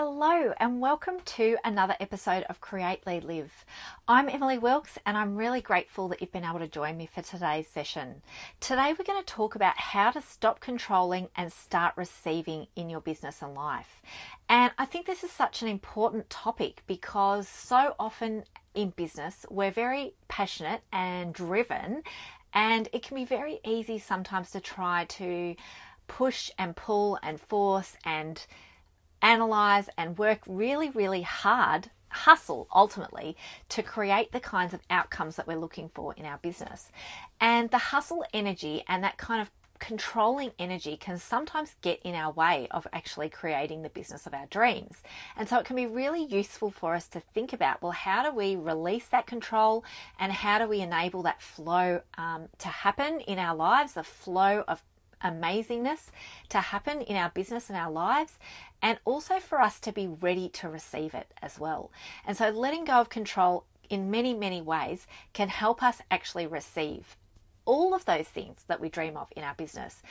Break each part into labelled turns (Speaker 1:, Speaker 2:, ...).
Speaker 1: Hello, and welcome to another episode of Create, Lead, Live. I'm Emily Wilkes, and I'm really grateful that you've been able to join me for today's session. Today, we're going to talk about how to stop controlling and start receiving in your business and life. And I think this is such an important topic because so often in business, we're very passionate and driven, and it can be very easy sometimes to try to push and pull and force and analyze, and work really, really hard, hustle ultimately, to create the kinds of outcomes that we're looking for in our business. And the hustle energy and that kind of controlling energy can sometimes get in our way of actually creating the business of our dreams. And so it can be really useful for us to think about well, how do we release that control and how do we enable that flow um, to happen in our lives, the flow of amazingness to happen in our business and our lives, and also for us to be ready to receive it as well. And so, letting go of control in many, many ways can help us actually receive all of those things that we dream of in our business.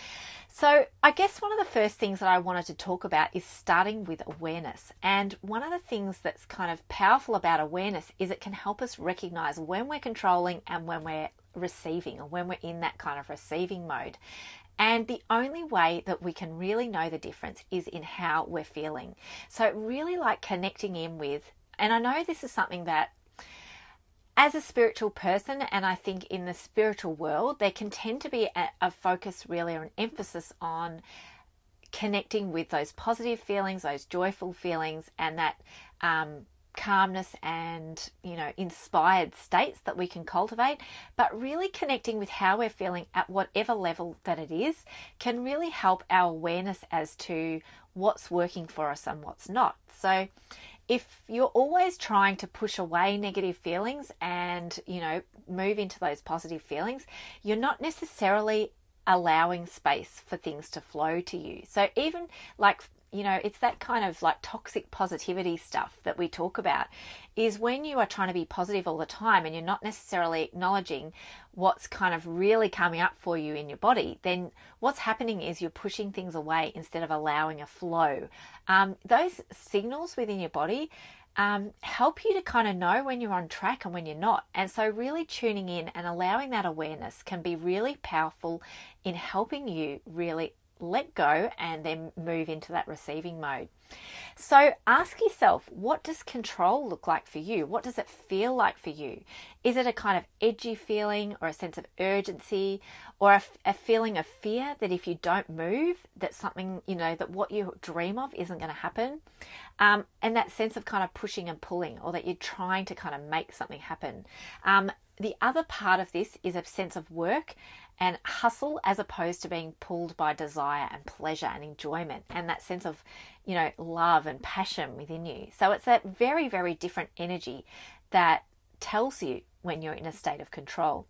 Speaker 1: So, I guess one of the first things that I wanted to talk about is starting with awareness. And one of the things that's kind of powerful about awareness is it can help us recognize when we're controlling and when we're receiving or when we're in that kind of receiving mode. And the only way that we can really know the difference is in how we're feeling. So, really like connecting in with, and I know this is something that as a spiritual person, and I think in the spiritual world, there can tend to be a, a focus really or an emphasis on connecting with those positive feelings, those joyful feelings, and that um, calmness and you know inspired states that we can cultivate but really connecting with how we're feeling at whatever level that it is can really help our awareness as to what's working for us and what's not. So if you're always trying to push away negative feelings and you know move into those positive feelings you're not necessarily allowing space for things to flow to you. So even like you know, it's that kind of like toxic positivity stuff that we talk about is when you are trying to be positive all the time and you're not necessarily acknowledging what's kind of really coming up for you in your body, then what's happening is you're pushing things away instead of allowing a flow. Um, those signals within your body um, help you to kind of know when you're on track and when you're not. And so, really tuning in and allowing that awareness can be really powerful in helping you really let go and then move into that receiving mode. So ask yourself, what does control look like for you? What does it feel like for you? Is it a kind of edgy feeling or a sense of urgency or a, a feeling of fear that if you don't move, that something, you know, that what you dream of isn't going to happen? Um, and that sense of kind of pushing and pulling or that you're trying to kind of make something happen. Um, the other part of this is a sense of work and hustle as opposed to being pulled by desire and pleasure and enjoyment and that sense of, you know, love and passion within you. So it's that very, very different energy that tells you when you're in a state of control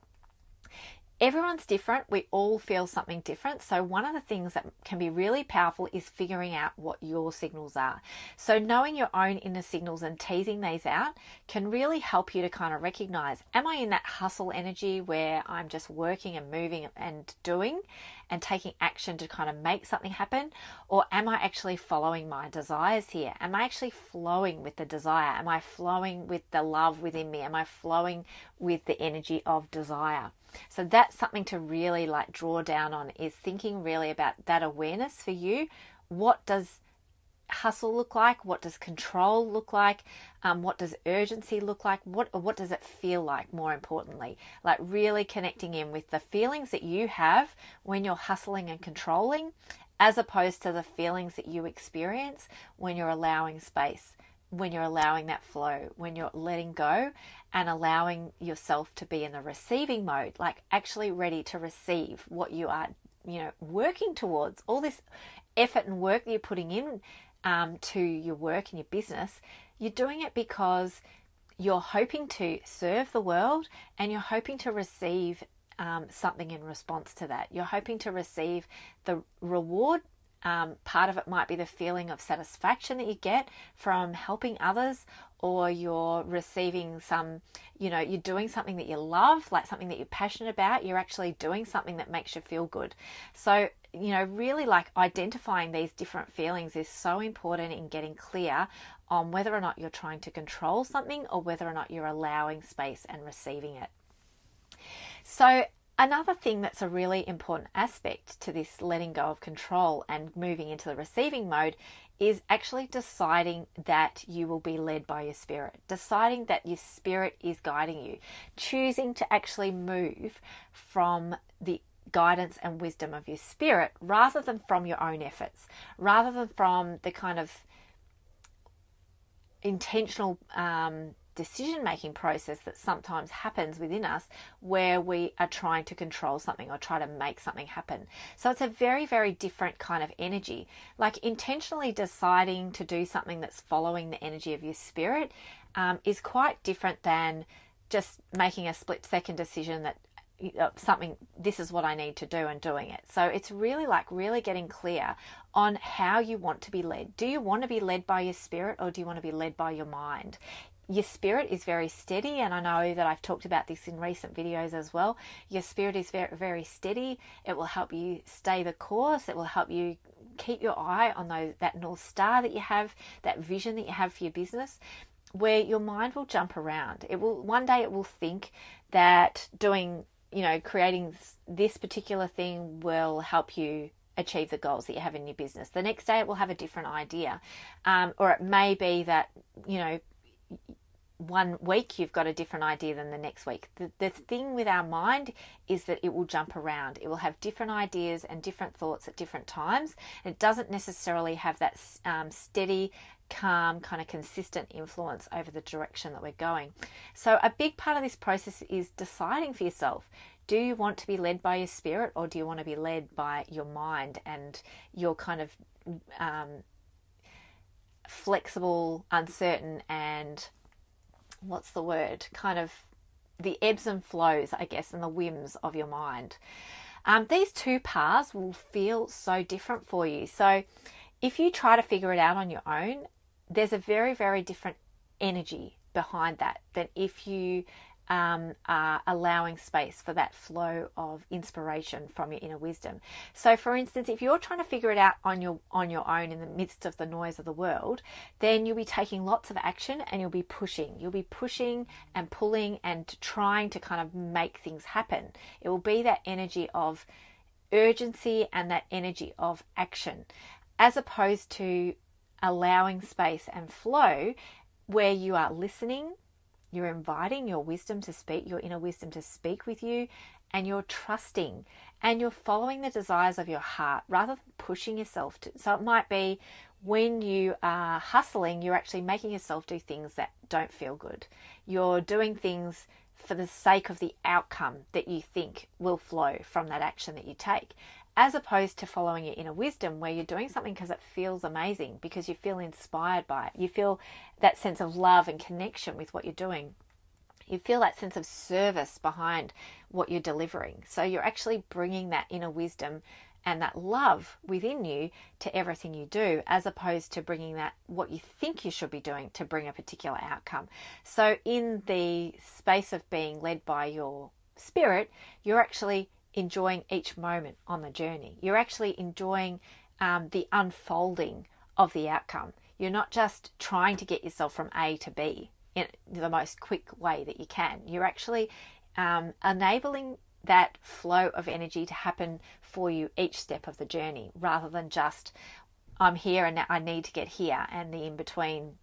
Speaker 1: everyone's different. We all feel something different. So, one of the things that can be really powerful is figuring out what your signals are. So, knowing your own inner signals and teasing these out can really help you to kind of recognize am I in that hustle energy where I'm just working and moving and doing and taking action to kind of make something happen? Or am I actually following my desires here? Am I actually flowing with the desire? Am I flowing with the love within me? Am I flowing with the energy of desire? So that's something to really like draw down on is thinking really about that awareness for you. What does hustle look like? What does control look like? Um, what does urgency look like? What what does it feel like? More importantly, like really connecting in with the feelings that you have when you're hustling and controlling, as opposed to the feelings that you experience when you're allowing space, when you're allowing that flow, when you're letting go and allowing yourself to be in the receiving mode, like actually ready to receive what you are, you know, working towards. All this effort and work that you're putting in um, to your work and your business, you're doing it because you're hoping to serve the world and you're hoping to receive um, something in response to that. You're hoping to receive the reward. Um, part of it might be the feeling of satisfaction that you get from helping others, or you're receiving some, you know, you're doing something that you love, like something that you're passionate about. You're actually doing something that makes you feel good. So, you know, really like identifying these different feelings is so important in getting clear on whether or not you're trying to control something or whether or not you're allowing space and receiving it. So, another thing that's a really important aspect to this letting go of control and moving into the receiving mode is actually deciding that you will be led by your spirit, deciding that your spirit is guiding you, choosing to actually move from the guidance and wisdom of your spirit rather than from your own efforts, rather than from the kind of intentional um, decision making process that sometimes happens within us where we are trying to control something or try to make something happen. So it's a very, very different kind of energy. Like intentionally deciding to do something that's following the energy of your spirit um, is quite different than just making a split second decision that something this is what I need to do and doing it. So it's really like really getting clear on how you want to be led. Do you want to be led by your spirit or do you want to be led by your mind? Your spirit is very steady, and I know that I've talked about this in recent videos as well. Your spirit is very, very steady. It will help you stay the course. It will help you keep your eye on those, that north star that you have, that vision that you have for your business. Where your mind will jump around. It will one day it will think that doing, you know, creating this particular thing will help you achieve the goals that you have in your business. The next day it will have a different idea, um, or it may be that you know one week you've got a different idea than the next week. The, the thing with our mind is that it will jump around. It will have different ideas and different thoughts at different times. It doesn't necessarily have that um, steady, calm, kind of consistent influence over the direction that we're going. So, a big part of this process is deciding for yourself do you want to be led by your spirit or do you want to be led by your mind and your kind of um, flexible, uncertain, and what's the word? Kind of the ebbs and flows, I guess, and the whims of your mind. Um, these two paths will feel so different for you. So, if you try to figure it out on your own, there's a very, very different energy behind that than if you um, are allowing space for that flow of inspiration from your inner wisdom. So, for instance, if you're trying to figure it out on your on your own in the midst of the noise of the world, then you'll be taking lots of action and you'll be pushing. You'll be pushing and pulling and trying to kind of make things happen. It will be that energy of urgency and that energy of action, as opposed to allowing space and flow where you are listening you're inviting your wisdom to speak, your inner wisdom to speak with you, and you're trusting and you're following the desires of your heart rather than pushing yourself to. So it might be when you are hustling, you're actually making yourself do things that don't feel good. You're doing things for the sake of the outcome that you think will flow from that action that you take as opposed to following your inner wisdom where you're doing something because it feels amazing, because you feel inspired by it. You feel that sense of love and connection with what you're doing. You feel that sense of service behind what you're delivering. So you're actually bringing that inner wisdom and that love within you to everything you do, as opposed to bringing that what you think you should be doing to bring a particular outcome. So, in the space of being led by your spirit, you're actually enjoying each moment on the journey. You're actually enjoying um, the unfolding of the outcome. You're not just trying to get yourself from A to B in the most quick way that you can. You're actually um, enabling that flow of energy to happen for you each step of the journey rather than just I'm here and I need to get here, and the in between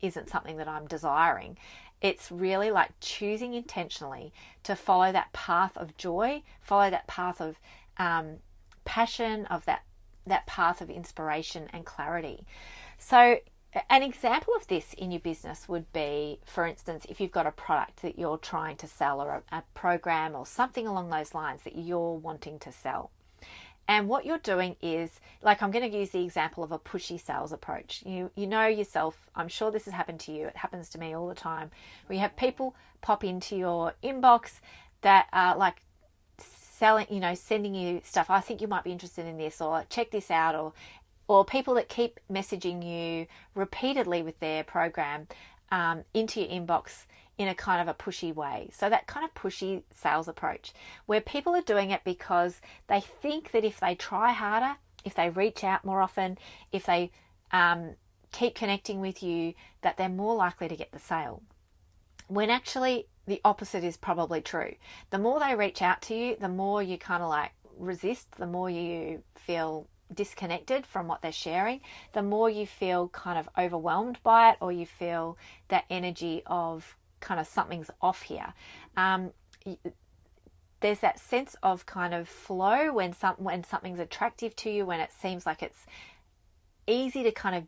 Speaker 1: isn't something that I'm desiring. It's really like choosing intentionally to follow that path of joy, follow that path of um, passion, of that that path of inspiration and clarity. So, an example of this in your business would be, for instance, if you've got a product that you're trying to sell or a, a program or something along those lines that you're wanting to sell. And what you're doing is, like, I'm going to use the example of a pushy sales approach. You you know yourself. I'm sure this has happened to you. It happens to me all the time. We have people pop into your inbox that are like selling, you know, sending you stuff. I think you might be interested in this, or check this out, or or people that keep messaging you repeatedly with their program um, into your inbox in a kind of a pushy way. So, that kind of pushy sales approach where people are doing it because they think that if they try harder, if they reach out more often, if they um, keep connecting with you, that they're more likely to get the sale. When actually, the opposite is probably true. The more they reach out to you, the more you kind of like resist, the more you feel disconnected from what they're sharing, the more you feel kind of overwhelmed by it, or you feel that energy of kind of something's off here. Um, there's that sense of kind of flow when some when something's attractive to you, when it seems like it's easy to kind of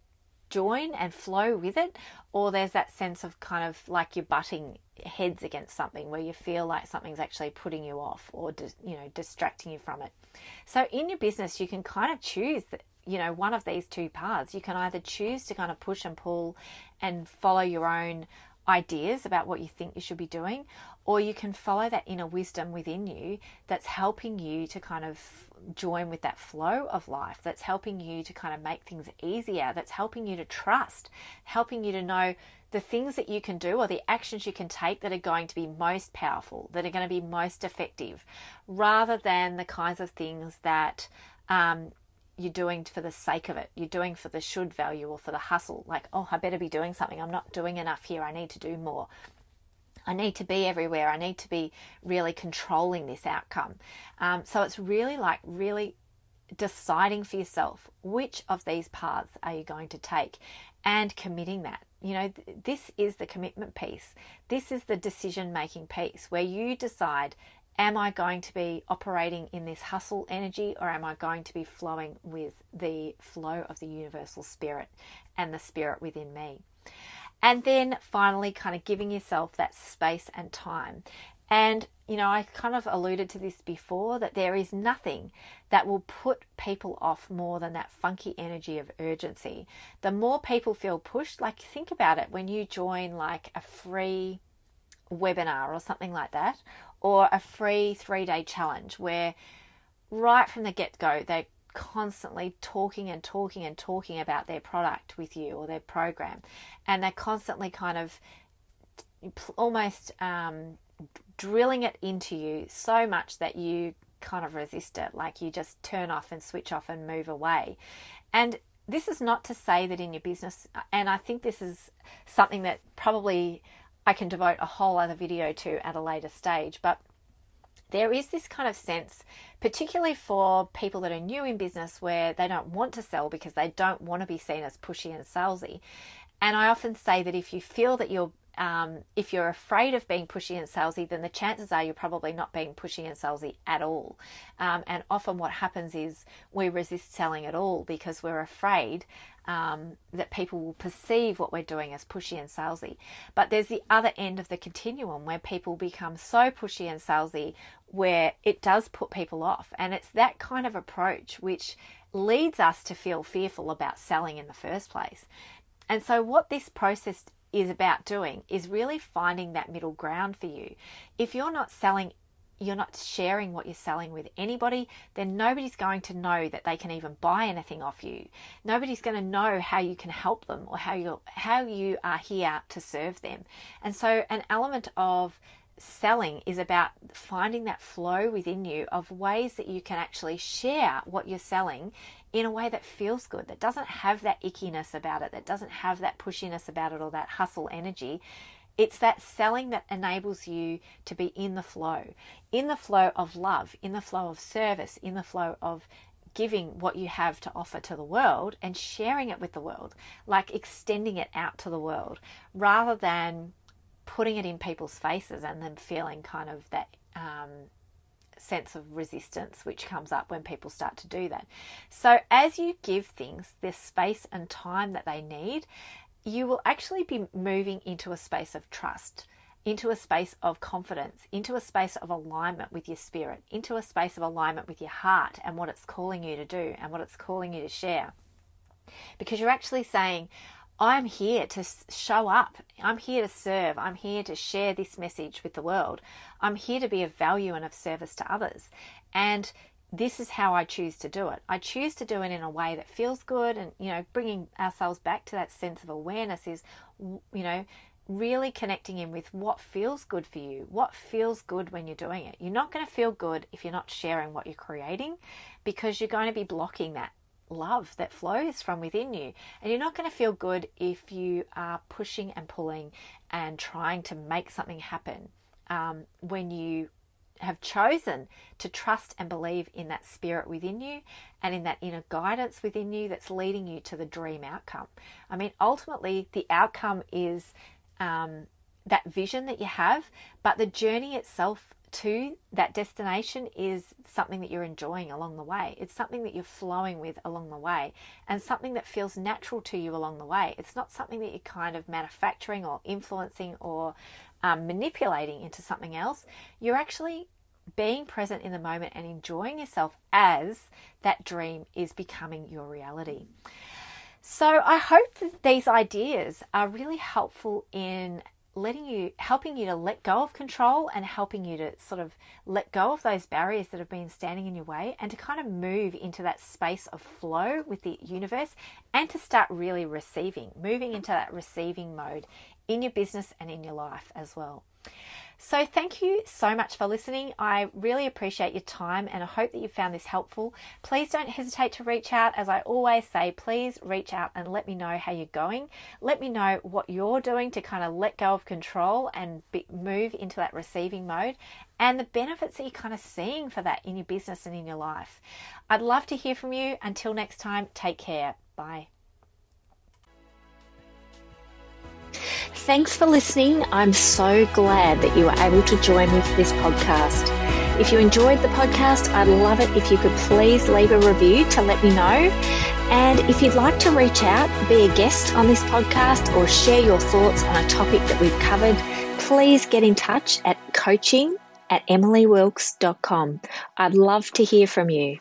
Speaker 1: join and flow with it, or there's that sense of kind of like you're butting heads against something where you feel like something's actually putting you off or you know distracting you from it. So in your business, you can kind of choose that you know one of these two paths. You can either choose to kind of push and pull and follow your own ideas about what you think you should be doing, or you can follow that inner wisdom within you that's helping you to kind of join with that flow of life, that's helping you to kind of make things easier, that's helping you to trust, helping you to know the things that you can do or the actions you can take that are going to be most powerful, that are going to be most effective, rather than the kinds of things that um, you're doing for the sake of it. You're doing for the should value or for the hustle. Like, oh, I better be doing something. I'm not doing enough here. I need to do more. I need to be everywhere. I need to be really controlling this outcome. Um, so it's really like really deciding for yourself which of these paths are you going to take and committing that. You know, th- this is the commitment piece. This is the decision making piece where you decide am I going to be operating in this hustle energy or am I going to be flowing with the flow of the universal spirit and the spirit within me? And then finally, kind of giving yourself that space and time. And, you know, I kind of alluded to this before that there is nothing that will put people off more than that funky energy of urgency. The more people feel pushed, like think about it when you join like a free webinar or something like that, or a free three day challenge where right from the get go they're constantly talking and talking and talking about their product with you or their program, and they're constantly kind of almost um, drilling it into you so much that you kind of resist it, like you just turn off and switch off and move away. And this is not to say that in your business, and I think this is something that probably I can devote a whole other video to at a later stage. But there is this kind of sense, particularly for people that are new in business, where they don't want to sell because they don't want to be seen as pushy and salesy. And I often say that if you feel that you're um, if you're afraid of being pushy and salesy, then the chances are you're probably not being pushy and salesy at all. Um, and often what happens is we resist selling at all because we're afraid um, that people will perceive what we're doing as pushy and salesy. But there's the other end of the continuum where people become so pushy and salesy where it does put people off. And it's that kind of approach which leads us to feel fearful about selling in the first place. And so, what this process is about doing is really finding that middle ground for you. If you're not selling you're not sharing what you're selling with anybody, then nobody's going to know that they can even buy anything off you. Nobody's going to know how you can help them or how you how you are here to serve them. And so an element of selling is about finding that flow within you of ways that you can actually share what you're selling in a way that feels good, that doesn't have that ickiness about it, that doesn't have that pushiness about it or that hustle energy. It's that selling that enables you to be in the flow, in the flow of love, in the flow of service, in the flow of giving what you have to offer to the world and sharing it with the world, like extending it out to the world, rather than putting it in people's faces and then feeling kind of that um, sense of resistance which comes up when people start to do that. So, as you give things the space and time that they need, you will actually be moving into a space of trust, into a space of confidence, into a space of alignment with your spirit, into a space of alignment with your heart and what it's calling you to do and what it's calling you to share. Because you're actually saying, I'm here to show up. I'm here to serve. I'm here to share this message with the world. I'm here to be of value and of service to others. And this is how I choose to do it. I choose to do it in a way that feels good and, you know, bringing ourselves back to that sense of awareness is, you know, really connecting in with what feels good for you, what feels good when you're doing it. You're not going to feel good if you're not sharing what you're creating because you're going to be blocking that love that flows from within you. And you're not going to feel good if you are pushing and pulling and trying to make something happen um, when you have chosen to trust and believe in that spirit within you and in that inner guidance within you that's leading you to the dream outcome. I mean, ultimately, the outcome is um, that vision that you have, but the journey itself to that destination is something that you're enjoying along the way. It's something that you're flowing with along the way and something that feels natural to you along the way. It's not something that you're kind of manufacturing or influencing or um, manipulating into something else. You're actually being present in the moment and enjoying yourself as that dream is becoming your reality. So, I hope that these ideas are really helpful in letting you helping you to let go of control and helping you to sort of let go of those barriers that have been standing in your way and to kind of move into that space of flow with the universe and to start really receiving moving into that receiving mode in your business and in your life as well so, thank you so much for listening. I really appreciate your time and I hope that you found this helpful. Please don't hesitate to reach out. As I always say, please reach out and let me know how you're going. Let me know what you're doing to kind of let go of control and be, move into that receiving mode and the benefits that you're kind of seeing for that in your business and in your life. I'd love to hear from you. Until next time, take care. Bye.
Speaker 2: Thanks for listening. I'm so glad that you were able to join me for this podcast. If you enjoyed the podcast, I'd love it if you could please leave a review to let me know. And if you'd like to reach out, be a guest on this podcast, or share your thoughts on a topic that we've covered, please get in touch at coaching at emilywilkes.com. I'd love to hear from you.